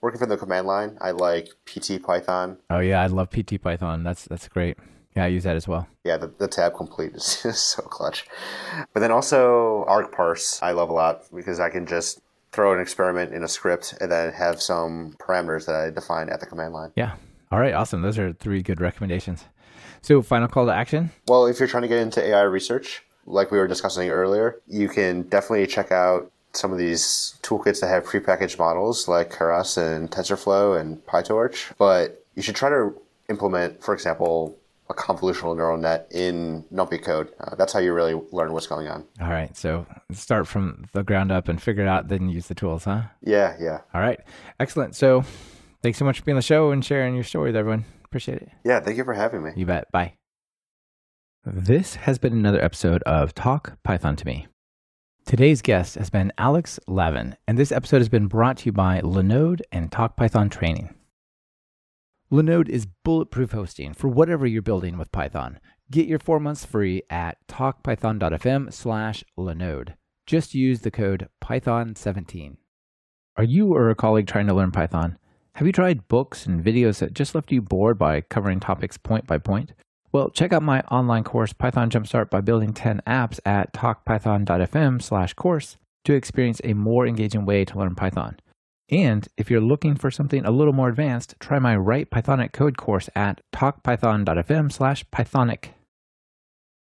working from the command line, I like ptpython. Oh yeah, I love ptpython. That's that's great. Yeah, I use that as well. Yeah, the, the tab complete is so clutch. But then also argparse, I love a lot because I can just throw an experiment in a script and then have some parameters that I define at the command line. Yeah. All right, awesome. Those are three good recommendations. So, final call to action? Well, if you're trying to get into AI research, like we were discussing earlier, you can definitely check out some of these toolkits that have prepackaged models like Keras and TensorFlow and PyTorch. But you should try to implement, for example, a convolutional neural net in NumPy code. Uh, that's how you really learn what's going on. All right. So start from the ground up and figure it out, then use the tools, huh? Yeah, yeah. All right. Excellent. So thanks so much for being on the show and sharing your story with everyone. Appreciate it. Yeah, thank you for having me. You bet. Bye. This has been another episode of Talk Python to Me. Today's guest has been Alex Lavin, and this episode has been brought to you by Linode and Talk Python Training. Linode is bulletproof hosting for whatever you're building with Python. Get your four months free at talkpython.fm slash Linode. Just use the code Python17. Are you or a colleague trying to learn Python? Have you tried books and videos that just left you bored by covering topics point by point? Well, check out my online course, Python Jumpstart by Building 10 Apps at talkpython.fm slash course to experience a more engaging way to learn Python. And if you're looking for something a little more advanced, try my Write Pythonic Code course at talkpython.fm slash Pythonic.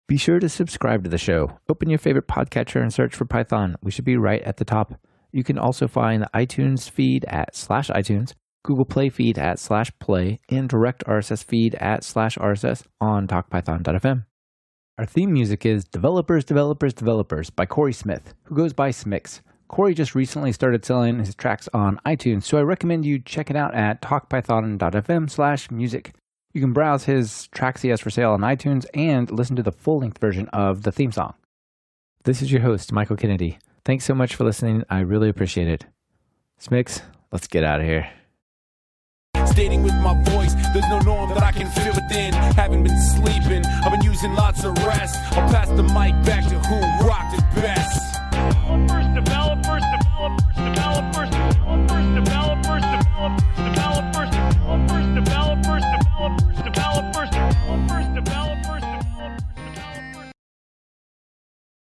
Be sure to subscribe to the show. Open your favorite podcatcher and search for Python. We should be right at the top. You can also find the iTunes feed at slash iTunes, Google Play feed at slash play, and direct RSS feed at slash RSS on talkpython.fm. Our theme music is Developers, Developers, Developers by Corey Smith, who goes by Smixx. Corey just recently started selling his tracks on iTunes, so I recommend you check it out at talkpython.fm slash music. You can browse his tracks he has for sale on iTunes and listen to the full length version of the theme song. This is your host, Michael Kennedy. Thanks so much for listening. I really appreciate it. Smixx, let's get out of here. Stating with my voice, there's no norm that I can feel within. Haven't been sleeping, I've been using lots of rest. I'll pass the mic back to who rocked it best developers, developers, developers, developers, developers.